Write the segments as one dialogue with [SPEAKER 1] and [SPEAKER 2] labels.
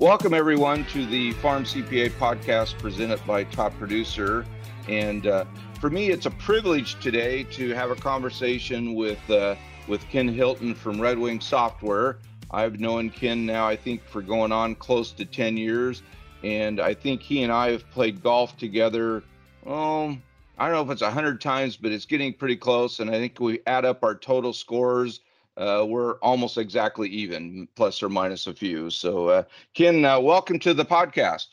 [SPEAKER 1] Welcome, everyone, to the Farm CPA podcast presented by Top Producer. And uh, for me, it's a privilege today to have a conversation with, uh, with Ken Hilton from Red Wing Software. I've known Ken now, I think, for going on close to 10 years. And I think he and I have played golf together. Oh, I don't know if it's a 100 times, but it's getting pretty close. And I think we add up our total scores uh, we're almost exactly even, plus or minus a few. So, uh, Ken, uh, welcome to the podcast.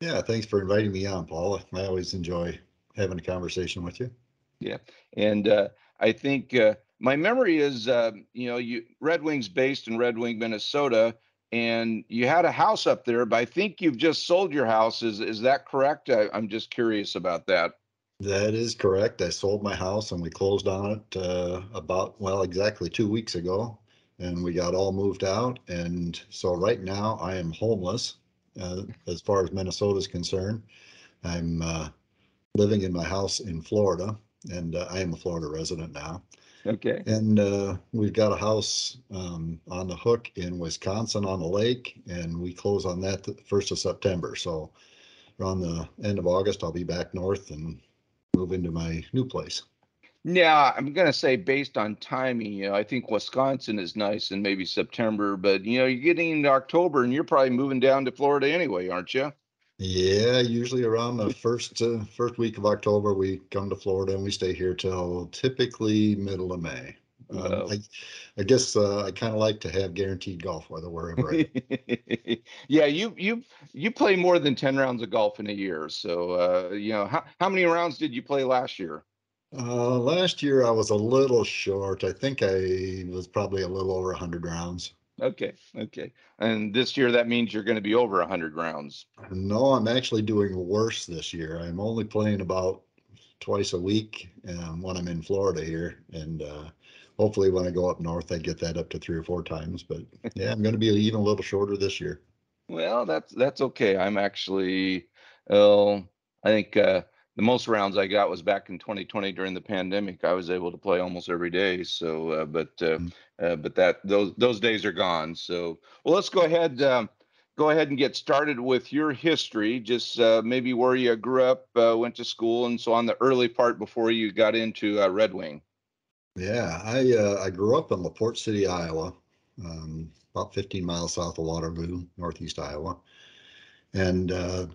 [SPEAKER 2] Yeah, thanks for inviting me on, Paul. I always enjoy having a conversation with you.
[SPEAKER 1] Yeah, and uh, I think uh, my memory is, uh, you know, you Red Wings based in Red Wing, Minnesota, and you had a house up there, but I think you've just sold your house. Is is that correct? I, I'm just curious about that.
[SPEAKER 2] That is correct. I sold my house and we closed on it uh, about, well, exactly two weeks ago. And we got all moved out. And so right now I am homeless uh, as far as Minnesota is concerned. I'm uh, living in my house in Florida and uh, I am a Florida resident now.
[SPEAKER 1] Okay.
[SPEAKER 2] And uh, we've got a house um, on the hook in Wisconsin on the lake, and we close on that the first of September. So around the end of August, I'll be back north and move into my new place.
[SPEAKER 1] Yeah, I'm gonna say based on timing, you know, I think Wisconsin is nice and maybe September, but you know, you're getting into October and you're probably moving down to Florida anyway, aren't you?
[SPEAKER 2] Yeah, usually around the first uh, first week of October, we come to Florida and we stay here till typically middle of May. Um, I, I guess uh, I kind of like to have guaranteed golf weather wherever I
[SPEAKER 1] yeah, you you you play more than ten rounds of golf in a year. So uh, you know how how many rounds did you play last year?
[SPEAKER 2] Uh, last year I was a little short. I think I was probably a little over hundred rounds.
[SPEAKER 1] Okay, okay. And this year that means you're going to be over hundred rounds.
[SPEAKER 2] No, I'm actually doing worse this year. I'm only playing about twice a week um, when I'm in Florida here, and uh, hopefully when I go up north, I get that up to three or four times. But yeah, I'm going to be even a little shorter this year.
[SPEAKER 1] Well, that's that's okay. I'm actually, oh, I think uh, the most rounds I got was back in 2020 during the pandemic. I was able to play almost every day. So, uh, but uh, mm-hmm. uh, but that those those days are gone. So, well, let's go ahead. Um, go ahead and get started with your history. Just uh, maybe where you grew up, uh, went to school, and so on. The early part before you got into uh, Red Wing.
[SPEAKER 2] Yeah, I uh, I grew up in LaPorte City, Iowa, um, about 15 miles south of Waterloo, northeast Iowa, and uh,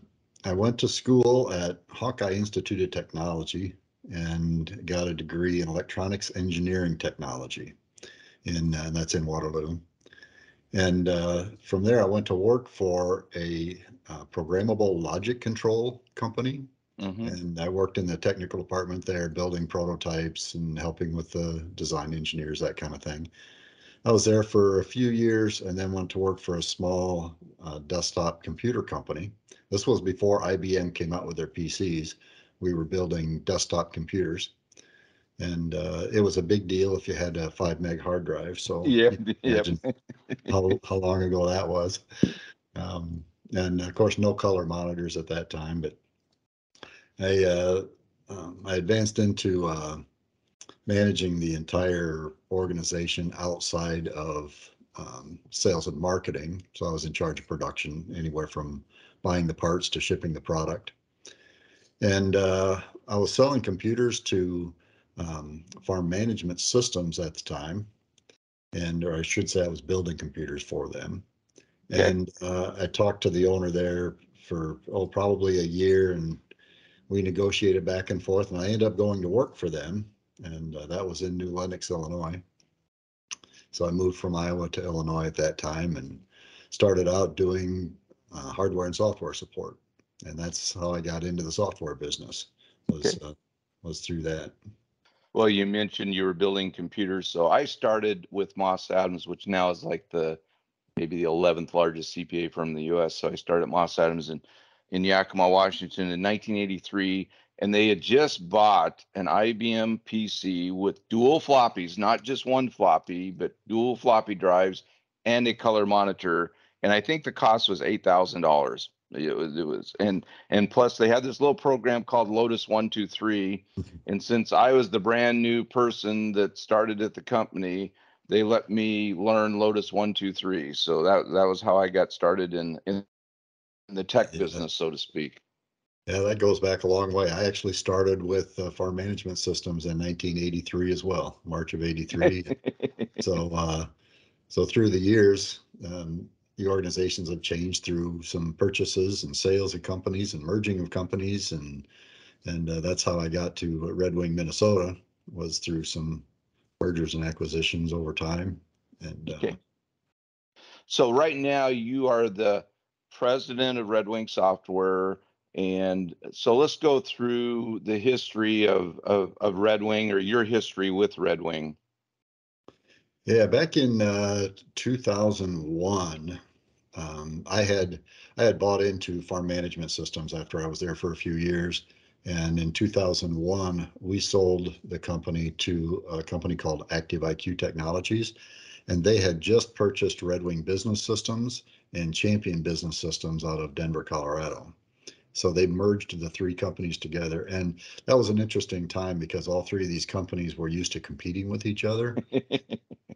[SPEAKER 2] I went to school at Hawkeye Institute of Technology and got a degree in electronics engineering technology, in uh, that's in Waterloo. And uh, from there, I went to work for a uh, programmable logic control company Mm-hmm. And I worked in the technical department there, building prototypes and helping with the design engineers, that kind of thing. I was there for a few years and then went to work for a small uh, desktop computer company. This was before IBM came out with their PCs. We were building desktop computers. And uh, it was a big deal if you had a five meg hard drive. So
[SPEAKER 1] yeah, yep.
[SPEAKER 2] how, how long ago that was. Um, and of course, no color monitors at that time, but I uh, um, I advanced into uh, managing the entire organization outside of um, sales and marketing. So I was in charge of production, anywhere from buying the parts to shipping the product. And uh, I was selling computers to um, farm management systems at the time, and or I should say I was building computers for them. Okay. And uh, I talked to the owner there for oh probably a year and we negotiated back and forth, and I ended up going to work for them, and uh, that was in New Lenox, Illinois. So I moved from Iowa to Illinois at that time and started out doing uh, hardware and software support, and that's how I got into the software business. Was okay. uh, was through that.
[SPEAKER 1] Well, you mentioned you were building computers, so I started with Moss Adams, which now is like the maybe the 11th largest CPA firm in the U.S. So I started at Moss Adams in in Yakima, Washington in 1983, and they had just bought an IBM PC with dual floppies, not just one floppy, but dual floppy drives and a color monitor. And I think the cost was eight thousand dollars. It was, it was, and and plus they had this little program called Lotus One Two Three, and since I was the brand new person that started at the company, they let me learn Lotus One Two Three. So that that was how I got started in in the tech
[SPEAKER 2] Yeah.
[SPEAKER 1] business, so to speak.
[SPEAKER 2] Yeah, that goes back a long way. I actually started with uh, farm management systems in 1983 as well, March of 83. so, uh, so through the years, um, the organizations have changed through some purchases and sales of companies and merging of companies, and and uh, that's how I got to Red Wing, Minnesota, was through some mergers and acquisitions over time. And uh,
[SPEAKER 1] Okay. So right now you are the president of Red Wing Software. And so let's go through the history of, of, of Red Wing or your history with Red Wing.
[SPEAKER 2] Yeah, back in uh, 2001, um, I had I had bought into farm management systems after I was there for a few years, and in 2001 we sold the company to a company called Active IQ Technologies, and they had just purchased Red Wing Business Systems and Champion Business Systems out of Denver, Colorado. So they merged the three companies together, and that was an interesting time because all three of these companies were used to competing with each other.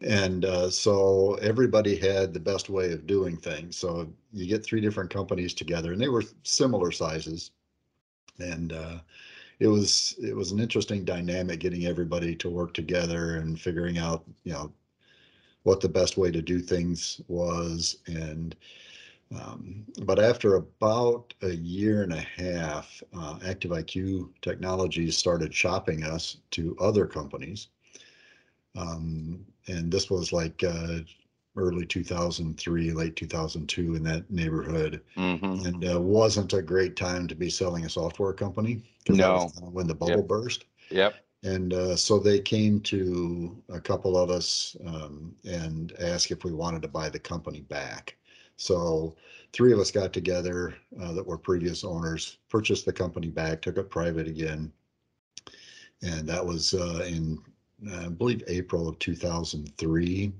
[SPEAKER 2] And uh, so everybody had the best way of doing things. So you get three different companies together, and they were similar sizes. And uh, it was it was an interesting dynamic getting everybody to work together and figuring out you know what the best way to do things was. And um, but after about a year and a half, uh, Active IQ Technologies started shopping us to other companies. Um, and this was like uh, early 2003, late 2002 in that neighborhood,
[SPEAKER 1] Mhm.
[SPEAKER 2] and uh, wasn't a great time to be selling a software company because that was
[SPEAKER 1] No.
[SPEAKER 2] when the bubble
[SPEAKER 1] Yep.
[SPEAKER 2] burst.
[SPEAKER 1] Yep.
[SPEAKER 2] And uh, so they came to a couple of us um, and asked if we wanted to buy the company back. So three of us got together uh, that were previous owners, purchased the company back, took it private again. And that was uh, in, I believe, April of 2003.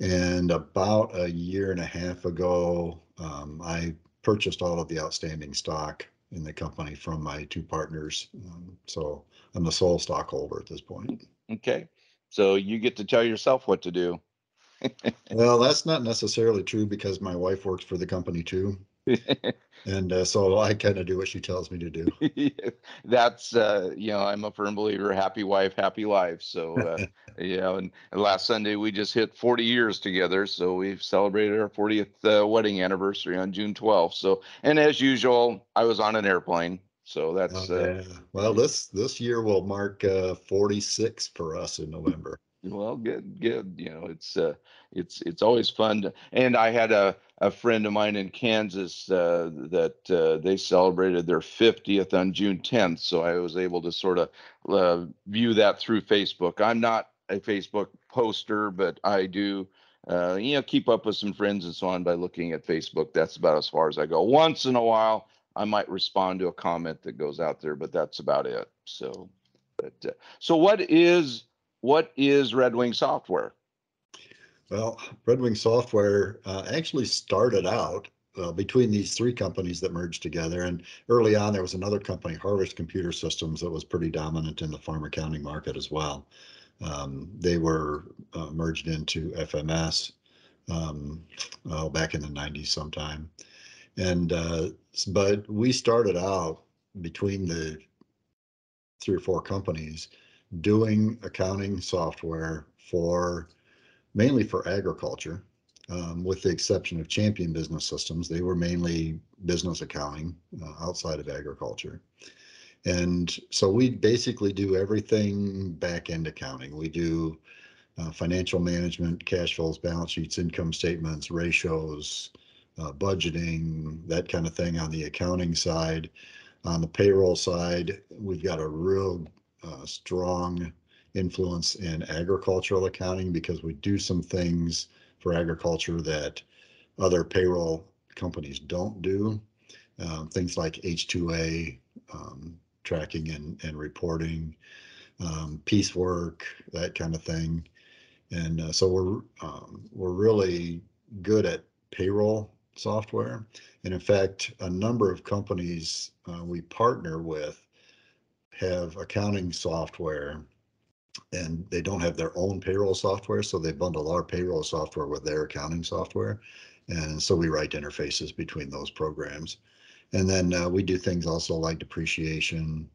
[SPEAKER 2] And about a year and a half ago, um, I purchased all of the outstanding stock in the company from my two partners. Um, so I'm the sole stockholder at this point.
[SPEAKER 1] Okay. So you get to tell yourself what to do.
[SPEAKER 2] Well, that's not necessarily true because my wife works for the company too. And uh, so I kind of do what she tells me to do.
[SPEAKER 1] That's uh, you know, I'm a firm believer, happy wife, happy life. So uh, you know, and, and last Sunday we just hit 40 years together. So we've celebrated our 40th uh, wedding anniversary on June 12th. So and as usual, I was on an airplane. So that's
[SPEAKER 2] Oh,
[SPEAKER 1] uh.
[SPEAKER 2] Well, this this year will mark uh, 46 for us in November.
[SPEAKER 1] Well, good, good. You know, it's uh, it's it's always fun. To, and I had a a friend of mine in Kansas uh, that uh, they celebrated their 50th on June 10th, so I was able to sort of uh, view that through Facebook. I'm not a Facebook poster, but I do. Uh, you know, keep up with some friends and so on by looking at Facebook. That's about as far as I go. Once in a while, I might respond to a comment that goes out there, but that's about it. So, but uh, so what is what is Red Wing Software?
[SPEAKER 2] Well, Red Wing Software uh, actually started out uh, between these three companies that merged together. And early on, there was another company, Harvest Computer Systems, that was pretty dominant in the farm accounting market as well. Um, they were uh, merged into FMS um, back in the 90s sometime. And uh, but we started out between the three or four companies doing accounting software for mainly for agriculture, um, with the exception of Champion Business Systems. They were mainly business accounting uh, outside of agriculture. And so we basically do everything back end accounting. We do uh, financial management, cash flows, balance sheets, income statements, ratios, uh, budgeting, that kind of thing on the accounting side. On the payroll side, we've got a real uh, strong influence in agricultural accounting because we do some things for agriculture that other payroll companies don't do. Um, things like H2A um, tracking and, and reporting, um, piecework, that kind of thing. And uh, so we're um, we're really good at payroll software. And in fact, a number of companies uh, we partner with have accounting software and they don't have their own payroll software. So they bundle our payroll software with their accounting software. And so we write interfaces between those programs. And then uh, we do things also like depreciation,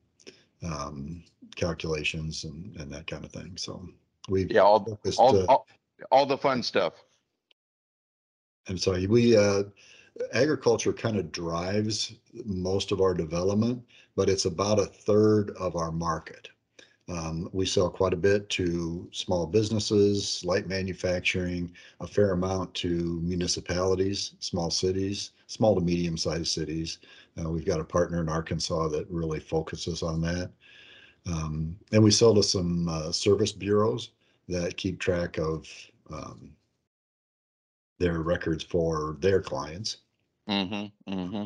[SPEAKER 2] um, calculations and, and that kind of thing. So we
[SPEAKER 1] Yeah, all, all, all, all the fun stuff.
[SPEAKER 2] I'm sorry, we, uh, agriculture kind of drives most of our development, but it's about a third of our market. Um, we sell quite a bit to small businesses, light manufacturing, a fair amount to municipalities, small cities, small to medium sized cities. Uh, we've got a partner in Arkansas that really focuses on that. Um, and we sell to some uh, service bureaus that keep track of um, their records for their clients.
[SPEAKER 1] Mm-hmm, mm-hmm.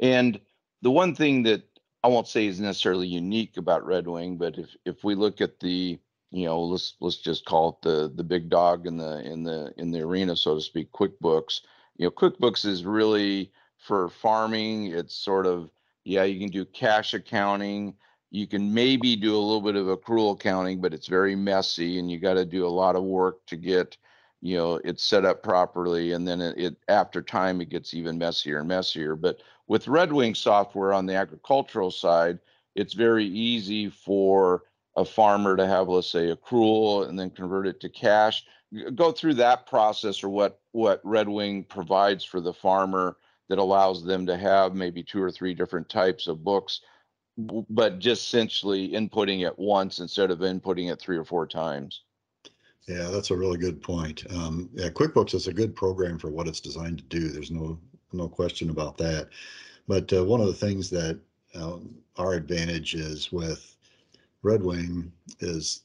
[SPEAKER 1] And the one thing that I won't say is necessarily unique about Red Wing, but if if we look at the you know let's let's just call it the the big dog in the in the in the arena so to speak QuickBooks. You know QuickBooks is really for farming. It's sort of yeah you can do cash accounting. You can maybe do a little bit of accrual accounting but it's very messy and you got to do a lot of work to get you know it's set up properly and then it, it, after time it gets even messier and messier. But with red wing software on the agricultural side it's very easy for a farmer to have let's say accrual and then convert it to cash. Go through that process or what what red wing provides for the farmer that allows them to have maybe two or three different types of books but just essentially inputting it once instead of inputting it three or four times
[SPEAKER 2] yeah, that's a really good point. Um, yeah, QuickBooks is a good program for what it's designed to do. There's no no question about that. But uh, one of the things that um, our advantage is with Red Wing is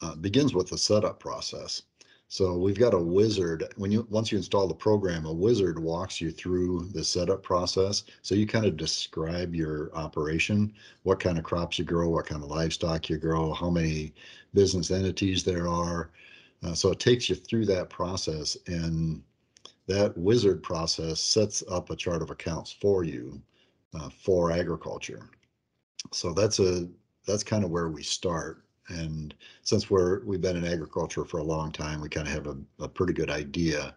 [SPEAKER 2] uh, begins with the setup process. So we've got a wizard. When you once you install the program, a wizard walks you through the setup process. So you kind of describe your operation, what kind of crops you grow, what kind of livestock you grow, how many business entities there are, uh, so it takes you through that process and that wizard process sets up a chart of accounts for you uh, for agriculture. So that's a that's kind of where we start. And since we're we've been in agriculture for a long time, we kind of have a, a pretty good idea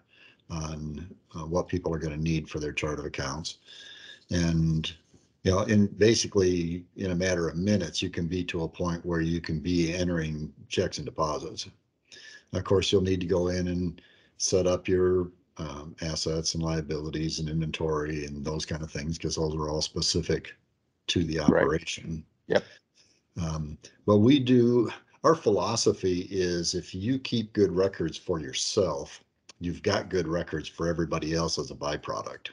[SPEAKER 2] on uh, what people are going to need for their chart of accounts. And you know, in basically in a matter of minutes, you can be to a point where you can be entering checks and deposits. Of course, you'll need to go in and set up your um, assets and liabilities and inventory and those kind of things because those are all specific to the operation.
[SPEAKER 1] Right. Yep.
[SPEAKER 2] Um, but we do, our philosophy is if you keep good records for yourself, you've got good records for everybody else as a byproduct.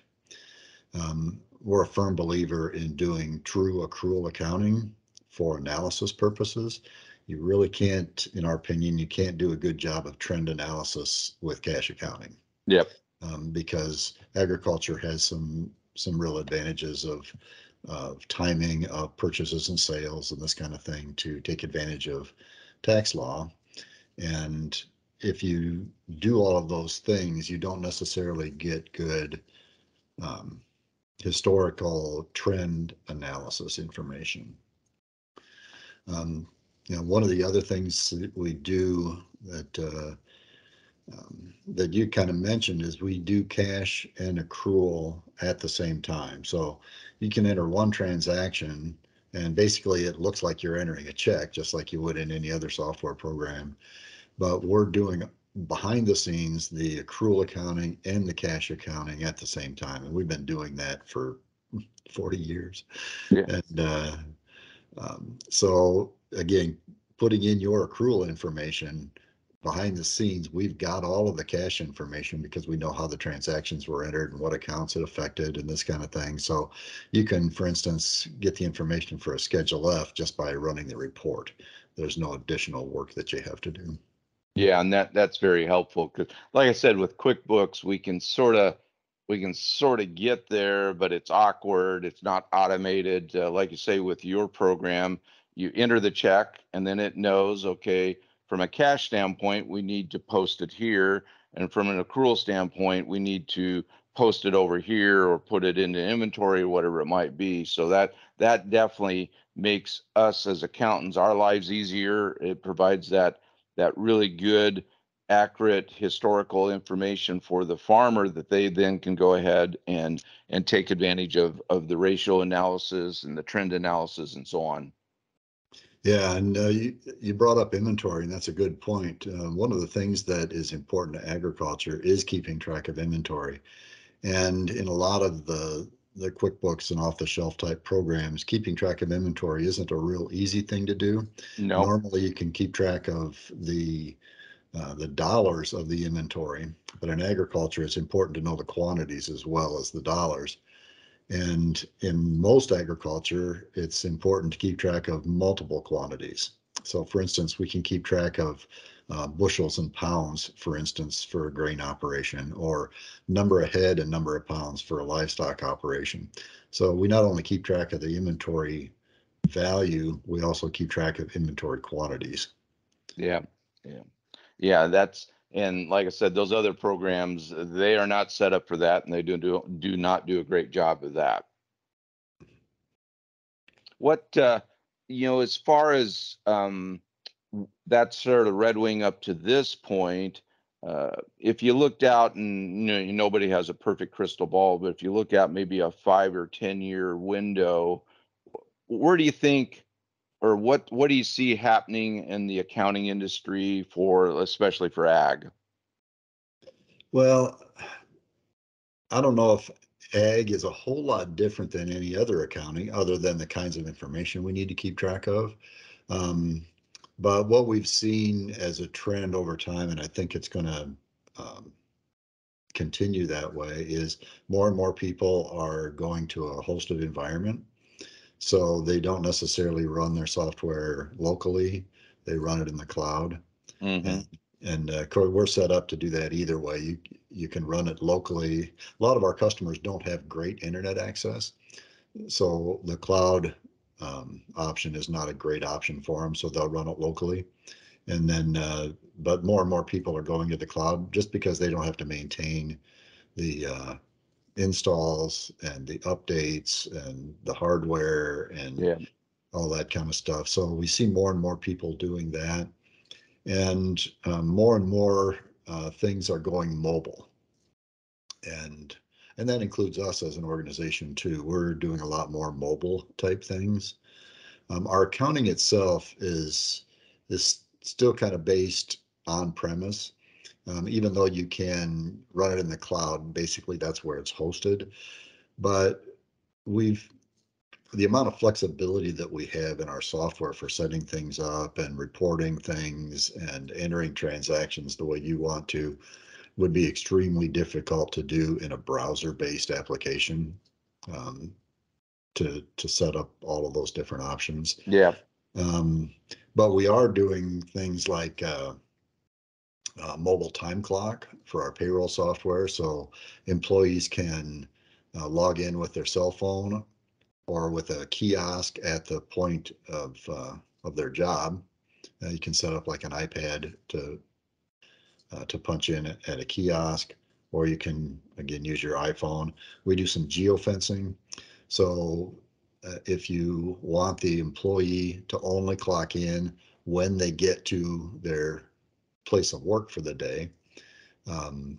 [SPEAKER 2] Um, we're a firm believer in doing true accrual accounting for analysis purposes you really can't, in our opinion, you can't do a good job of trend analysis with cash accounting.
[SPEAKER 1] Yep.
[SPEAKER 2] Um, because agriculture has some some real advantages of of timing of purchases and sales and this kind of thing to take advantage of tax law. And if you do all of those things, you don't necessarily get good um, historical trend analysis information. Um, you know, one of the other things that we do that uh, um, that you kind of mentioned is we do cash and accrual at the same time. So you can enter one transaction and basically it looks like you're entering a check just like you would in any other software program. But we're doing behind the scenes the accrual accounting and the cash accounting at the same time. And we've been doing that for 40 years. Yeah. And uh, um, so again, putting in your accrual information behind the scenes, we've got all of the cash information because we know how the transactions were entered and what accounts it affected and this kind of thing. So you can, for instance, get the information for a Schedule F just by running the report. There's no additional work that you have to do.
[SPEAKER 1] Yeah, and that that's very helpful because, like I said, with QuickBooks, we can sort of we can sort of get there, but it's awkward. It's not automated. Uh, like you say, with your program, you enter the check and then it knows, okay, from a cash standpoint, we need to post it here. and from an accrual standpoint, we need to post it over here or put it into inventory or whatever it might be. So that that definitely makes us as accountants our lives easier. It provides that that really good accurate historical information for the farmer that they then can go ahead and and take advantage of of the ratio analysis and the trend analysis and so on.
[SPEAKER 2] Yeah, and uh, you you brought up inventory, and that's a good point. Uh, one of the things that is important to agriculture is keeping track of inventory, and in a lot of the the QuickBooks and off-the-shelf type programs, keeping track of inventory isn't a real easy thing to do.
[SPEAKER 1] No,
[SPEAKER 2] Normally, you can keep track of the uh, the dollars of the inventory, but in agriculture, it's important to know the quantities as well as the dollars. And in most agriculture, it's important to keep track of multiple quantities. So, for instance, we can keep track of uh, bushels and pounds, for instance, for a grain operation, or number of head and number of pounds for a livestock operation. So, we not only keep track of the inventory value, we also keep track of inventory quantities.
[SPEAKER 1] yeah, yeah. Yeah, that's and like I said, those other programs they are not set up for that, and they do do, do not do a great job of that. What uh, you know, as far as um, that sort of Red Wing up to this point, uh, if you looked out and you know nobody has a perfect crystal ball, but if you look at maybe a five or ten year window, where do you think or what what do you see happening in the accounting industry for especially for ag?
[SPEAKER 2] Well, I don't know if ag is a whole lot different than any other accounting, other than the kinds of information we need to keep track of. Um, but what we've seen as a trend over time, and I think it's going to um, continue that way, is more and more people are going to a hosted environment. So they don't necessarily run their software locally, they run it in the cloud.
[SPEAKER 1] Mm-hmm.
[SPEAKER 2] And, and uh, we're set up to do that either way. You you can run it locally. A lot of our customers don't have great internet access, so the cloud um, option is not a great option for them. So they'll run it locally, and then uh, but more and more people are going to the cloud just because they don't have to maintain the uh, installs and the updates and the hardware and
[SPEAKER 1] Yeah.
[SPEAKER 2] all that kind of stuff. So we see more and more people doing that, and um, more and more uh, things are going mobile, and and that includes us as an organization too. We're doing a lot more mobile type things. Um, our accounting itself is is still kind of based on premise, um, even though you can run it in the cloud. Basically, that's where it's hosted. But we've the amount of flexibility that we have in our software for setting things up and reporting things and entering transactions the way you want to would be extremely difficult to do in a browser-based application um, to to set up all of those different options.
[SPEAKER 1] Yeah.
[SPEAKER 2] Um, but we are doing things like uh, uh, mobile time clock for our payroll software, so employees can uh, log in with their cell phone or with a kiosk at the point of uh, of their job. Uh, you can set up like an iPad to uh, to punch in at, a kiosk, or you can again use your iPhone. We do some geofencing, so uh, if you want the employee to only clock in when they get to their place of work for the day, um,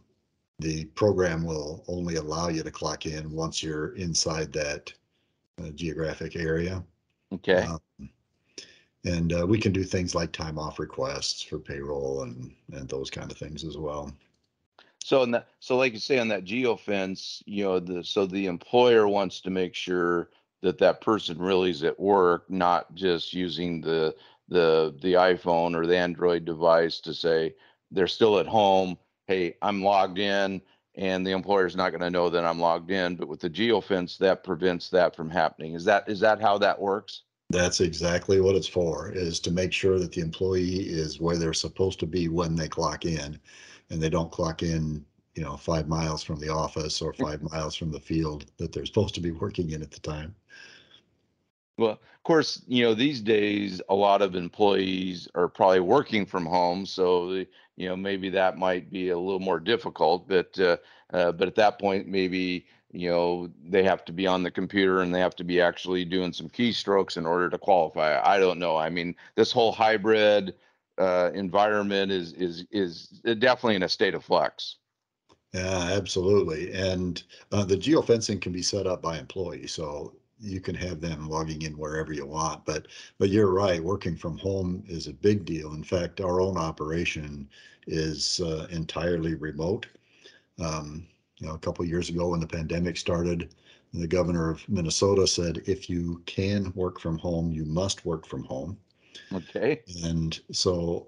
[SPEAKER 2] the program will only allow you to clock in once you're inside that uh, geographic area.
[SPEAKER 1] Okay.
[SPEAKER 2] Um, and uh, we can do things like time off requests for payroll and and those kind of things as well.
[SPEAKER 1] So in that, so like you say on that geofence, you know, the so the employer wants to make sure that that person really is at work, not just using the the the iPhone or the Android device to say they're still at home. Hey, I'm logged in, and the employer's not going to know that I'm logged in. But with the geofence, that prevents that from happening. Is that is that how that works?
[SPEAKER 2] That's exactly what it's for, is to make sure that the employee is where they're supposed to be when they clock in. And they don't clock in, you know, five miles from the office or mm. five miles from the field that they're supposed to be working in at the time.
[SPEAKER 1] Well, of course, you know, these days a lot of employees are probably working from home, so the, you know maybe that might be a little more difficult. But uh, uh, but at that point, maybe you know they have to be on the computer and they have to be actually doing some keystrokes in order to qualify. I don't know. I mean, this whole hybrid uh, environment is is is definitely in a state of flux.
[SPEAKER 2] Yeah, absolutely. And uh, the geofencing can be set up by employee, so you can have them logging in wherever you want. But but you're right, working from home is a big deal. In fact, our own operation is uh, entirely remote. Um, you know, a couple years ago when the pandemic started, the governor of Minnesota said, if you can work from home, you must work from home.
[SPEAKER 1] Okay.
[SPEAKER 2] And so,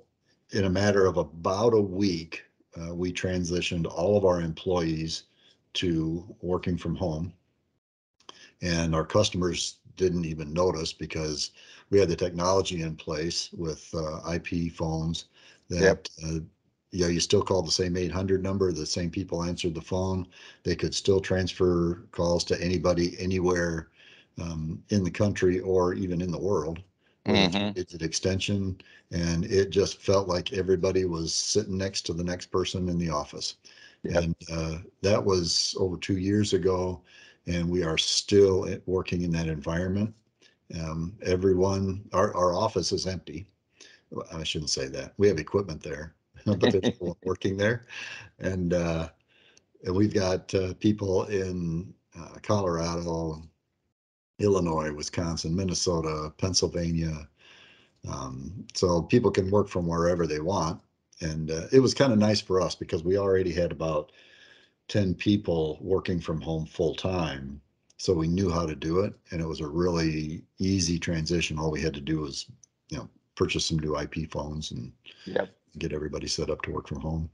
[SPEAKER 2] in a matter of about a week, uh, we transitioned all of our employees to working from home. And our customers didn't even notice because we had the technology in place with uh, IP phones that yep. uh, you you still call the same 800 number, the same people answered the phone. They could still transfer calls to anybody anywhere um, in the country or even in the world. Mm-hmm. It's an extension, and it just felt like everybody was sitting next to the next person in the office. Yep. And uh, that was over two years ago, and we are still working in that environment. Um, everyone, our, our office is empty. I shouldn't say that. We have equipment there, but there's working there, and uh, and we've got uh, people in uh, Colorado, Illinois, Wisconsin, Minnesota, Pennsylvania. Um, so people can work from wherever they want. And uh, it was kind of nice for us because we already had about 10 people working from home full time. So we knew how to do it. And it was a really easy transition. All we had to do was, you know, purchase some new IP phones and yep. get everybody set up to work from home.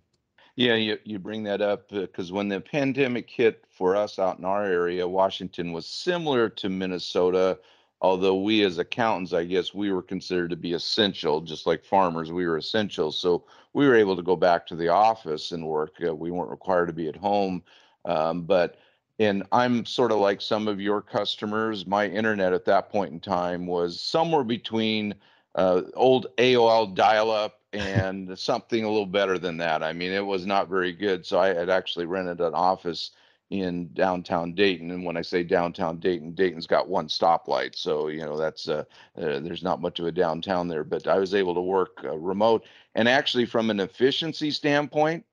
[SPEAKER 1] Yeah, you, you bring that up because uh, when the pandemic hit for us out in our area, Washington was similar to Minnesota, although we as accountants, I guess we were considered to be essential, just like farmers, we were essential. So we were able to go back to the office and work. Uh, we weren't required to be at home. Um, but and I'm sort of like some of your customers. My internet at that point in time was somewhere between uh, old AOL dial up and something a little better than that. I mean, it was not very good. So I had actually rented an office in downtown Dayton. And when I say downtown Dayton, Dayton's got one stoplight. So, you know, that's, uh, uh, there's not much of a downtown there, but I was able to work uh, remote. And actually, from an efficiency standpoint,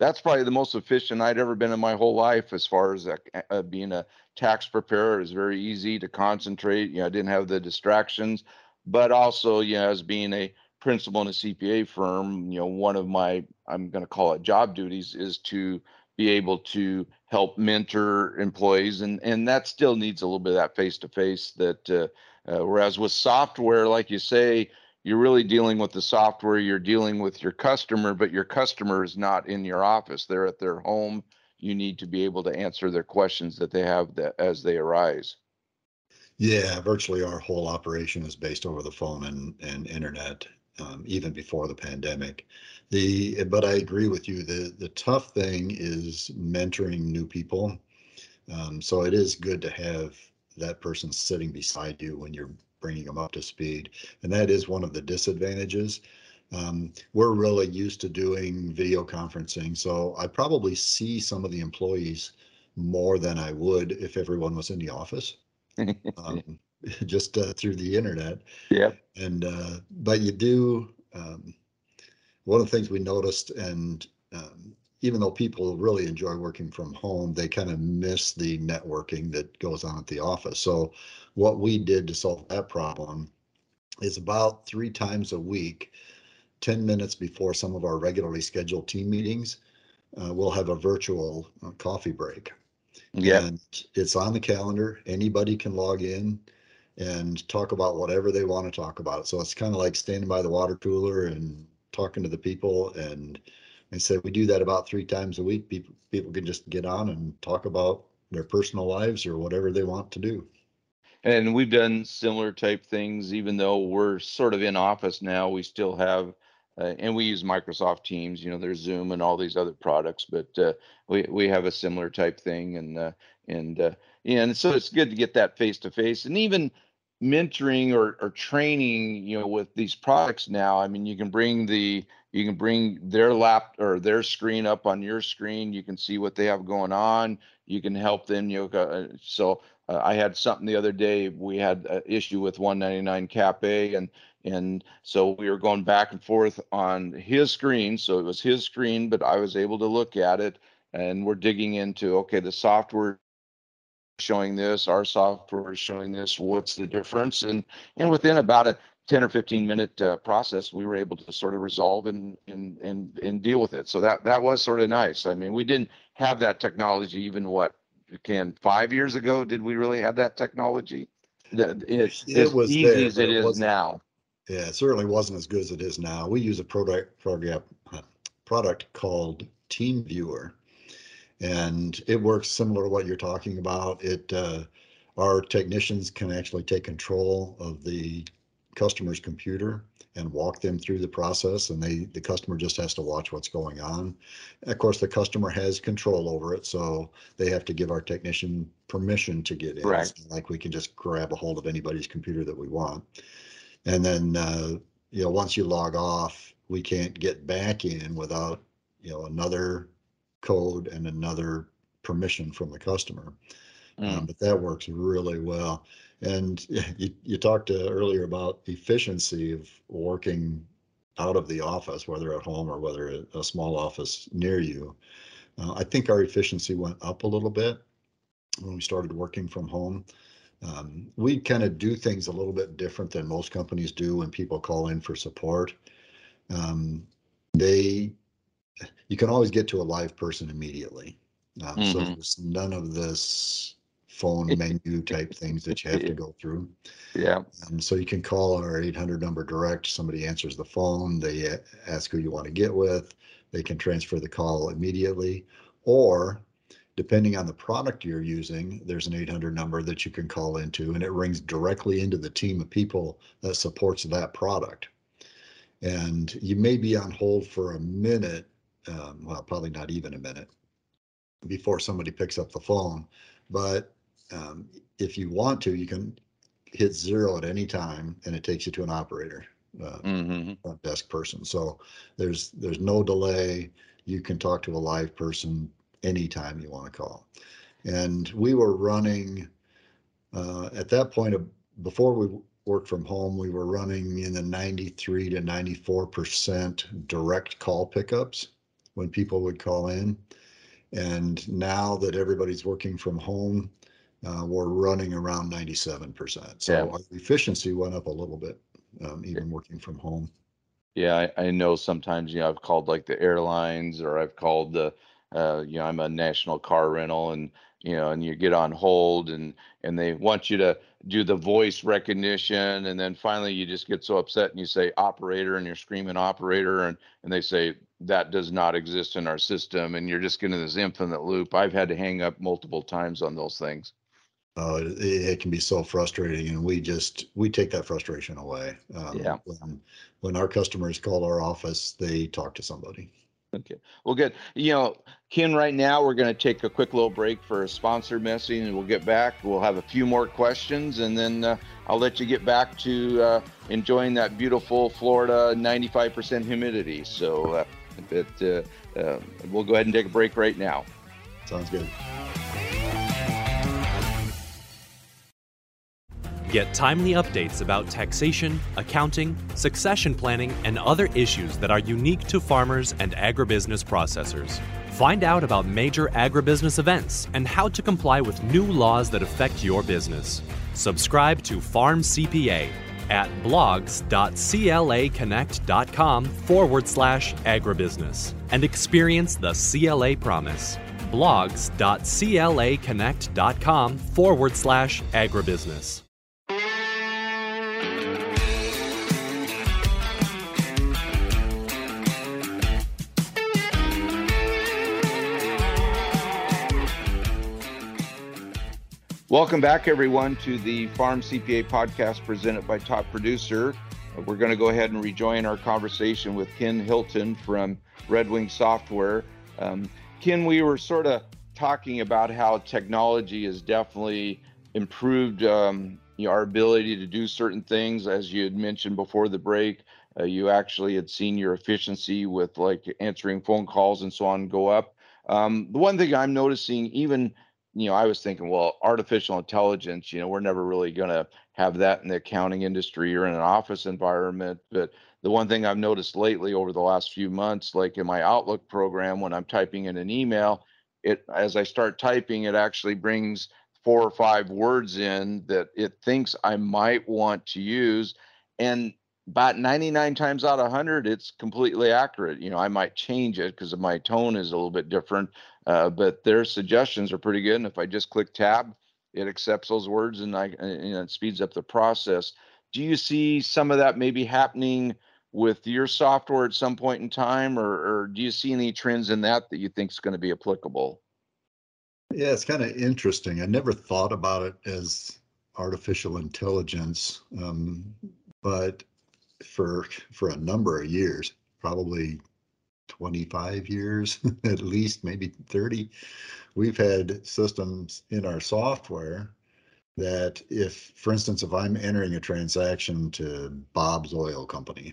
[SPEAKER 1] that's probably the most efficient I'd ever been in my whole life as far as uh, being a tax preparer. It was very easy to concentrate. You know, I didn't have the distractions, but also, you know, as being a principal in a CPA firm, you know, one of my, I'm going to call it job duties is to be able to help mentor employees. And, and that still needs a little bit of that face to face that, uh, uh, whereas with software, like you say, you're really dealing with the software, you're dealing with your customer, but your customer is not in your office. They're at their home. You need to be able to answer their questions that they have that as they arise.
[SPEAKER 2] Yeah, virtually our whole operation is based over the phone and, and internet um, even before the pandemic. The but I agree with you. The the tough thing is mentoring new people. Um, so it is good to have that person sitting beside you when you're bringing them up to speed, and that is one of the disadvantages. Um, we're really used to doing video conferencing, so I probably see some of the employees more than I would if everyone was in the office. um, just uh, through the internet.
[SPEAKER 1] Yeah.
[SPEAKER 2] And uh, but you do. Um, one of the things we noticed, and um, even though people really enjoy working from home, they kind of miss the networking that goes on at the office. So, what we did to solve that problem is about three times a week, 10 minutes before some of our regularly scheduled team meetings, uh, we'll have a virtual uh, coffee break.
[SPEAKER 1] Yeah.
[SPEAKER 2] And it's on the calendar. Anybody can log in and talk about whatever they want to talk about. So it's kind of like standing by the water cooler and talking to the people. And I said we do that about three times a week. People people can just get on and talk about their personal lives or whatever they want to do.
[SPEAKER 1] And we've done similar type things, even though we're sort of in office now. We still have, uh, and we use Microsoft Teams. You know, there's Zoom and all these other products, but uh, we we have a similar type thing, and uh, and uh, and so it's good to get that face to face. And even mentoring or, or training, you know, with these products now, I mean, you can bring the you can bring their lap or their screen up on your screen. You can see what they have going on. You can help them. You know, uh, so uh, I had something the other day. We had an issue with 199 Cap A, and and so we were going back and forth on his screen. So it was his screen, but I was able to look at it, and we're digging into okay, the software showing this, our software is showing this. What's the difference? And and within about a 10 or 15 minute uh, process, we were able to sort of resolve and, and and and deal with it. So that that was sort of nice. I mean, we didn't have that technology even what can five years ago. Did we really have that technology? That it's
[SPEAKER 2] It
[SPEAKER 1] as
[SPEAKER 2] was
[SPEAKER 1] easy
[SPEAKER 2] there,
[SPEAKER 1] as it
[SPEAKER 2] it
[SPEAKER 1] is now.
[SPEAKER 2] Yeah, it certainly wasn't as good as it is now. We use a product product product called TeamViewer, and it works similar to what you're talking about. It uh, our technicians can actually take control of the customer's computer and walk them through the process, and they the customer just has to watch what's going on. Of course, the customer has control over it, so they have to give our technician permission to get in.
[SPEAKER 1] Right.
[SPEAKER 2] It's Like we can just grab a hold of anybody's computer that we want. And then, uh, you know, once you log off, we can't get back in without, you know, another code and another permission from the customer.
[SPEAKER 1] Mm.
[SPEAKER 2] Um, but that works really well. And you, you talked uh, earlier about efficiency of working out of the office, whether at home or whether a, a small office near you. Uh, I think our efficiency went up a little bit when we started working from home. Um, we kind of do things a little bit different than most companies do when people call in for support. Um, they, you can always get to a live person immediately. Um, So
[SPEAKER 1] Mhm.
[SPEAKER 2] there's none of this phone menu type things that you have to go through.
[SPEAKER 1] Yeah.
[SPEAKER 2] Um, so you can call our 800 number direct. Somebody answers the phone. They ask who you want to get with. They can transfer the call immediately. Or depending on the product you're using, there's an 800 number that you can call into and it rings directly into the team of people that supports that product. And you may be on hold for a minute, um, well, probably not even a minute before somebody picks up the phone. But um, if you want to, you can hit zero at any time and it takes you to an operator, uh,
[SPEAKER 1] hmm
[SPEAKER 2] desk person. So there's there's no delay. You can talk to a live person anytime you want to call. And we were running uh, at that point of before we worked from home, we were running in the 93 to 94 percent direct call pickups when people would call in. And now that everybody's working from home, uh, we're running around 97%. So
[SPEAKER 1] Yeah.
[SPEAKER 2] our efficiency went up a little bit, um, even working from home.
[SPEAKER 1] Yeah, I, I know sometimes, you know, I've called like the airlines or I've called the, uh, you know, I'm a national car rental and, you know, and you get on hold and, and they want you to do the voice recognition. And then finally you just get so upset and you say operator and you're screaming operator and, and they say that does not exist in our system. And you're just getting this infinite loop. I've had to hang up multiple times on those things.
[SPEAKER 2] Uh, it, it can be so frustrating and we just, we take that frustration away. Um,
[SPEAKER 1] Yeah.
[SPEAKER 2] When, when our customers call our office, they talk to somebody.
[SPEAKER 1] Okay, well, good. You know, Ken, right now we're going to take a quick little break for a sponsor message and we'll get back. We'll have a few more questions and then uh, I'll let you get back to uh, enjoying that beautiful Florida 95% humidity. So uh, it, uh, uh, we'll go ahead and take a break right now.
[SPEAKER 2] Sounds good.
[SPEAKER 3] Get timely updates about taxation, accounting, succession planning, and other issues that are unique to farmers and agribusiness processors. Find out about major agribusiness events and how to comply with new laws that affect your business. Subscribe to Farm CPA at blogs.claconnect.com forward slash agribusiness and experience the CLA promise. blogs.claconnect.com forward slash agribusiness.
[SPEAKER 1] Welcome back, everyone, to the Farm CPA podcast presented by Top Producer. We're going to go ahead and rejoin our conversation with Ken Hilton from Red Wing Software. Um, Ken, we were sort of talking about how technology has definitely improved um, our ability to do certain things, as you had mentioned before the break. Uh, you actually had seen your efficiency with like answering phone calls and so on go up. Um, the one thing I'm noticing, even you know, I was thinking, well, artificial intelligence, you know, we're never really going to have that in the accounting industry or in an office environment. But the one thing I've noticed lately over the last few months, like in my Outlook program, when I'm typing in an email, it as I start typing, it actually brings four or five words in that it thinks I might want to use. And about 99 times out of 100 it's completely accurate you know i might change it because my tone is a little bit different uh, but their suggestions are pretty good and if i just click tab it accepts those words and i and it speeds up the process. Do you see some of that maybe happening with your software at some point in time or, or do you see any trends in that that you think is going to be applicable?
[SPEAKER 2] Yeah it's kind of interesting. I never thought about it as artificial intelligence um, but for for a number of years, probably 25 years at least, maybe 30. We've had systems in our software that if, for instance, if I'm entering a transaction to Bob's Oil Company,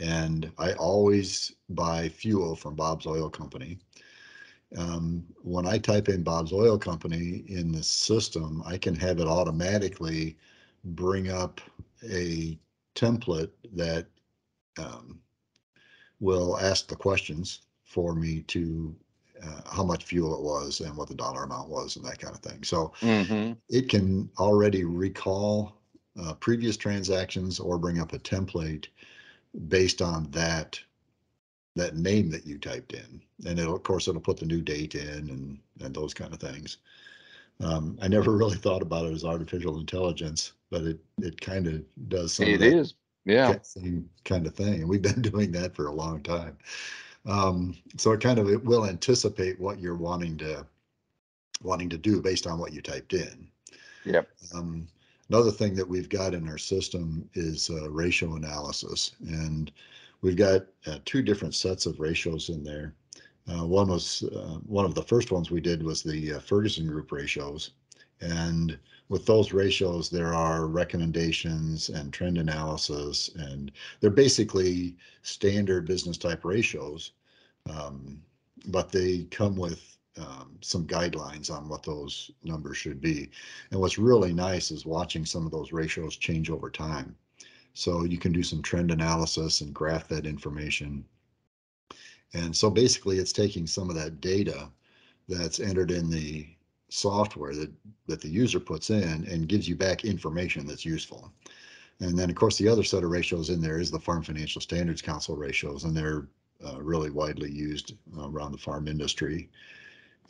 [SPEAKER 2] and I always buy fuel from Bob's Oil Company. Um, when I type in Bob's Oil Company in the system, I can have it automatically bring up a template that um, will ask the questions for me to uh, how much fuel it was and what the dollar amount was and that kind of thing. So mm-hmm. it can already recall uh, previous transactions or bring up a template based on that that name that you typed in and it'll of course it'll put the new date in and and those kind of things um, i never really thought about it as artificial intelligence but it it kind of does
[SPEAKER 1] some It is, yeah.
[SPEAKER 2] same kind of thing. And we've been doing that for a long time. Um, so it kind of it will anticipate what you're wanting to wanting to do based on what you typed in.
[SPEAKER 1] Yep. Um,
[SPEAKER 2] another thing that we've got in our system is uh, ratio analysis, and we've got uh, two different sets of ratios in there. Uh, one was uh, one of the first ones we did was the uh, Ferguson Group ratios, and with those ratios, there are recommendations and trend analysis, and they're basically standard business type ratios, um, but they come with um, some guidelines on what those numbers should be. And what's really nice is watching some of those ratios change over time. So you can do some trend analysis and graph that information. And so basically, it's taking some of that data that's entered in the software that, that the user puts in and gives you back information that's useful. And then, of course, the other set of ratios in there is the Farm Financial Standards Council ratios, and they're uh, really widely used uh, around the farm industry.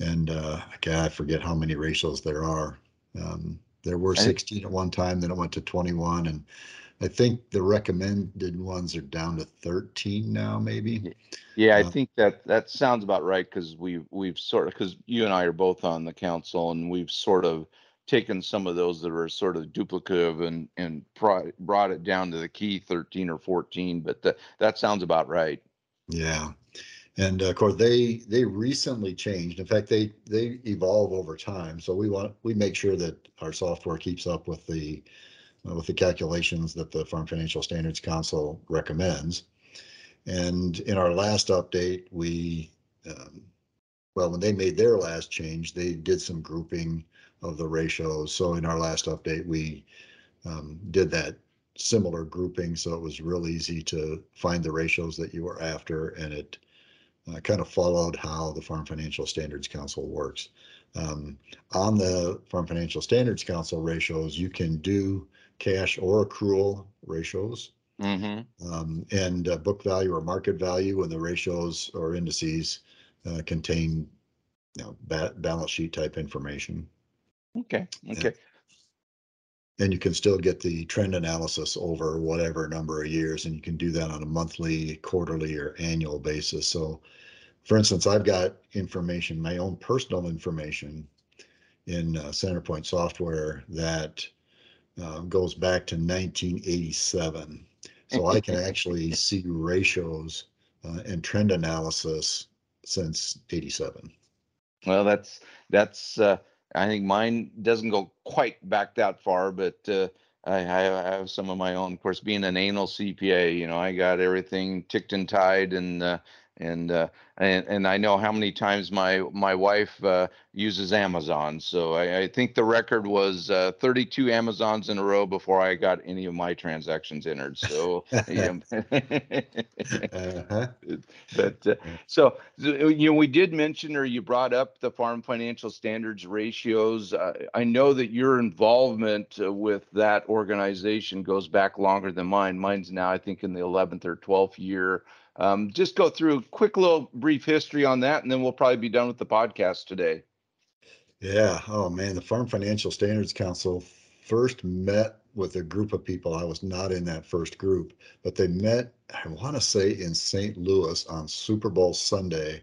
[SPEAKER 2] And uh, I forget how many ratios there are. Um, there were 16 at one time, then it went to 21, and I think the recommended ones are down to 13 now, maybe.
[SPEAKER 1] Yeah, I uh, think that that sounds about right because we've we've sort of because you and I are both on the council and we've sort of taken some of those that are sort of duplicative and and brought it down to the key 13 or 14. But that that sounds about right.
[SPEAKER 2] Yeah, and of course they they recently changed. In fact, they they evolve over time. So we want we make sure that our software keeps up with the uh, with the calculations that the Farm Financial Standards Council recommends. And in our last update, we, um, well, when they made their last change, they did some grouping of the ratios. So in our last update, we um, did that similar grouping. So it was real easy to find the ratios that you were after, and it uh, kind of followed how the Farm Financial Standards Council works. Um, on the Farm Financial Standards Council ratios, you can do cash or accrual ratios. Mm-hmm. Um, and uh, book value or market value when the ratios or indices uh, contain you know, ba- balance sheet type information.
[SPEAKER 1] Okay. Okay.
[SPEAKER 2] And, and you can still get the trend analysis over whatever number of years, and you can do that on a monthly, quarterly, or annual basis. So, for instance, I've got information, my own personal information in uh, Centerpoint software that uh, goes back to 1987. So I can actually see ratios uh, and trend analysis since 87.
[SPEAKER 1] Well, that's that's uh, I think mine doesn't go quite back that far, but uh, I, I have some of my own. Of course, being an anal CPA, you know, I got everything ticked and tied, and uh, and uh, and and I know how many times my my wife uh, uses Amazon. So I, I, think the record was uh, 32 Amazons in a row before I got any of my transactions entered. So yeah. uh-huh. but uh, so you know we did mention or you brought up the farm financial standards ratios. Uh, I know that your involvement uh, with that organization goes back longer than mine. Mine's now I think in the 11th or 12th year. Um, just go through a quick little brief history on that, and then we'll probably be done with the podcast today.
[SPEAKER 2] Yeah. Oh man, the Farm Financial Standards Council first met with a group of people. I was not in that first group, but they met, I want to say, in St. Louis on Super Bowl Sunday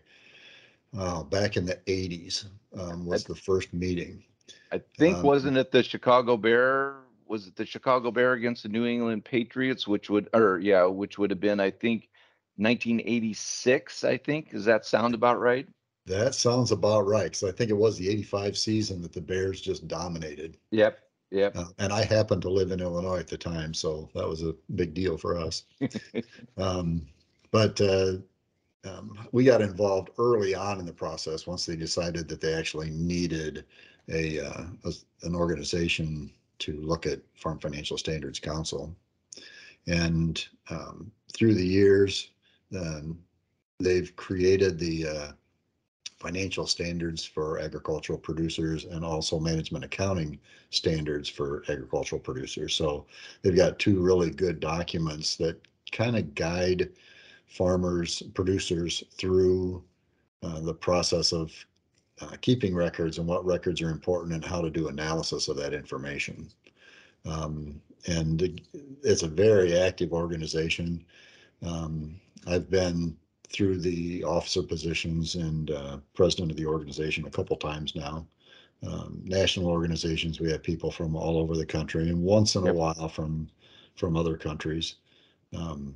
[SPEAKER 2] uh, back in the 80s um, was the first meeting.
[SPEAKER 1] I think, um, wasn't it the Chicago Bear? Was it the Chicago Bear against the New England Patriots, which would, or yeah, which would have been, I think, 1986, I think. Does that sound about right?
[SPEAKER 2] That sounds about right. Because I think it was the 85 season that the Bears just dominated.
[SPEAKER 1] Yep. Yep. Uh,
[SPEAKER 2] and I happened to live in Illinois at the time. So that was a big deal for us. um, but uh, um, we got involved early on in the process once they decided that they actually needed a, uh, a an organization to look at Farm Financial Standards Council. And um, through the years, um, they've created the uh, financial standards for agricultural producers and also management accounting standards for agricultural producers. So they've got two really good documents that kind of guide farmers, producers through uh, the process of uh, keeping records and what records are important and how to do analysis of that information. Um, and it's a very active organization. Um, I've been through the officer positions and uh, president of the organization a couple times now. Um, national organizations, we have people from all over the country, and once in a while from from other countries. Um,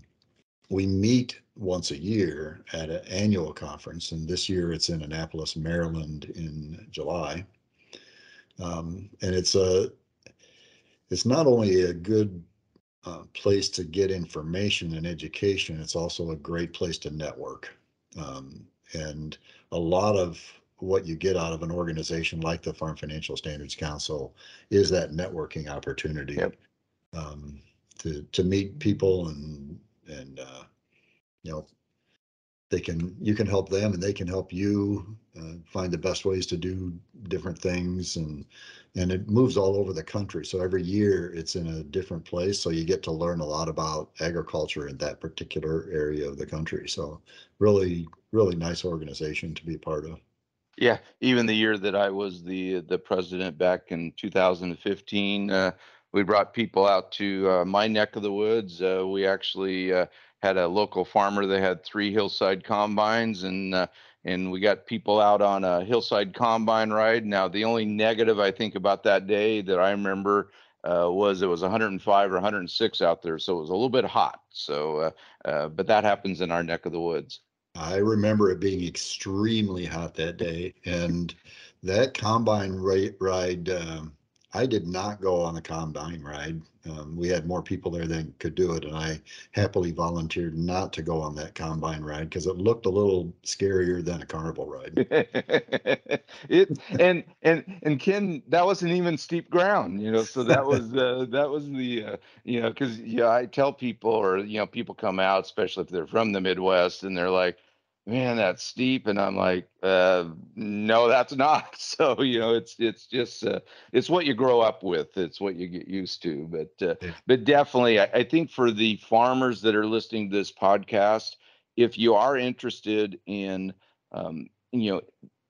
[SPEAKER 2] we meet once a year at an annual conference, and this year it's in Annapolis, Maryland, in July. Um, and it's a it's not only a good uh, place to get information and education. It's also a great place to network. Um, and a lot of what you get out of an organization like the Farm Financial Standards Council is that networking opportunity yep. um, to to meet people and and uh, you know they can you can help them and they can help you uh, find the best ways to do different things and and it moves all over the country. So every year it's in a different place. So you get to learn a lot about agriculture in that particular area of the country. So really really nice organization to be part of.
[SPEAKER 1] Yeah even the year that i was the the president back in 2015 uh, we brought people out to uh, my neck of the woods. Uh, we actually uh, had a local farmer that had three hillside combines and uh, and we got people out on a hillside combine ride. Now the only negative I think about that day that I remember uh, was it was 105 or 106 out there, so it was a little bit hot. So, uh, uh, but that happens in our neck of the woods.
[SPEAKER 2] I remember it being extremely hot that day, and that combine ride. ride um, I did not go on the combine ride. Um, we had more people there than could do it, and I happily volunteered not to go on that combine ride because it looked a little scarier than a carnival ride.
[SPEAKER 1] it and and and Ken, that wasn't even steep ground, you know. So that was uh, that was the uh, you know because yeah, I tell people or you know people come out, especially if they're from the Midwest, and they're like man, that's steep. And I'm like, uh, no, that's not. So, you know, it's, it's just, uh, it's what you grow up with. It's what you get used to. But, uh, yeah. but definitely, I, I, think for the farmers that are listening to this podcast, if you are interested in, um, you know,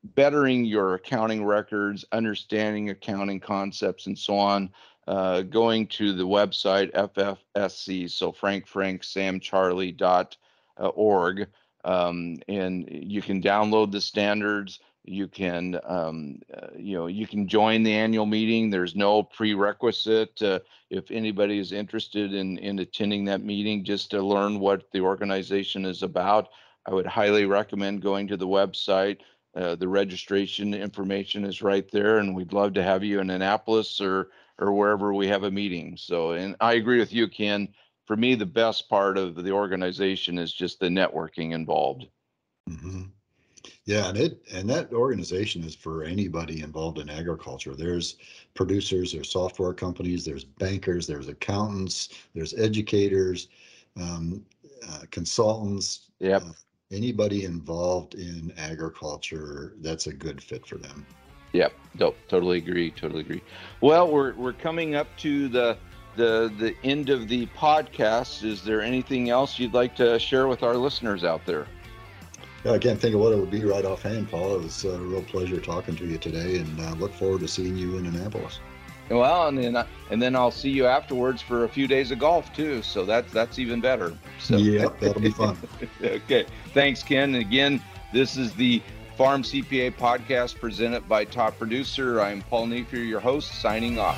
[SPEAKER 1] bettering your accounting records, understanding accounting concepts and so on, uh, going to the website FFSC, so Frank Frank Sam Charlie dot uh, org um, and you can download the standards you can um, uh, you know you can join the annual meeting there's no prerequisite uh, if anybody is interested in in attending that meeting just to learn what the organization is about i would highly recommend going to the website uh, the registration information is right there, and we'd love to have you in Annapolis or or wherever we have a meeting. So, and I agree with you, Ken. For me, the best part of the organization is just the networking involved.
[SPEAKER 2] hmm Yeah, and it and that organization is for anybody involved in agriculture. There's producers, there's software companies, there's bankers, there's accountants, there's educators, um, uh, consultants.
[SPEAKER 1] Yep.
[SPEAKER 2] uh, anybody involved in agriculture, that's a good fit for them.
[SPEAKER 1] Yep, no, totally agree, totally agree. Well, we're we're coming up to the the the end of the podcast. Is there anything else you'd like to share with our listeners out there?
[SPEAKER 2] Yeah, I can't think of what it would be right offhand, Paul. It was a real pleasure talking to you today, and uh, look forward to seeing you in Annapolis.
[SPEAKER 1] Well, and then and then I'll see you afterwards for a few days of golf too. So that's that's even better. So
[SPEAKER 2] Yep, that'll be fun.
[SPEAKER 1] okay, thanks, Ken. And Again, this is the Farm CPA podcast presented by Top Producer. I'm Paul Neiffer, your host, signing off.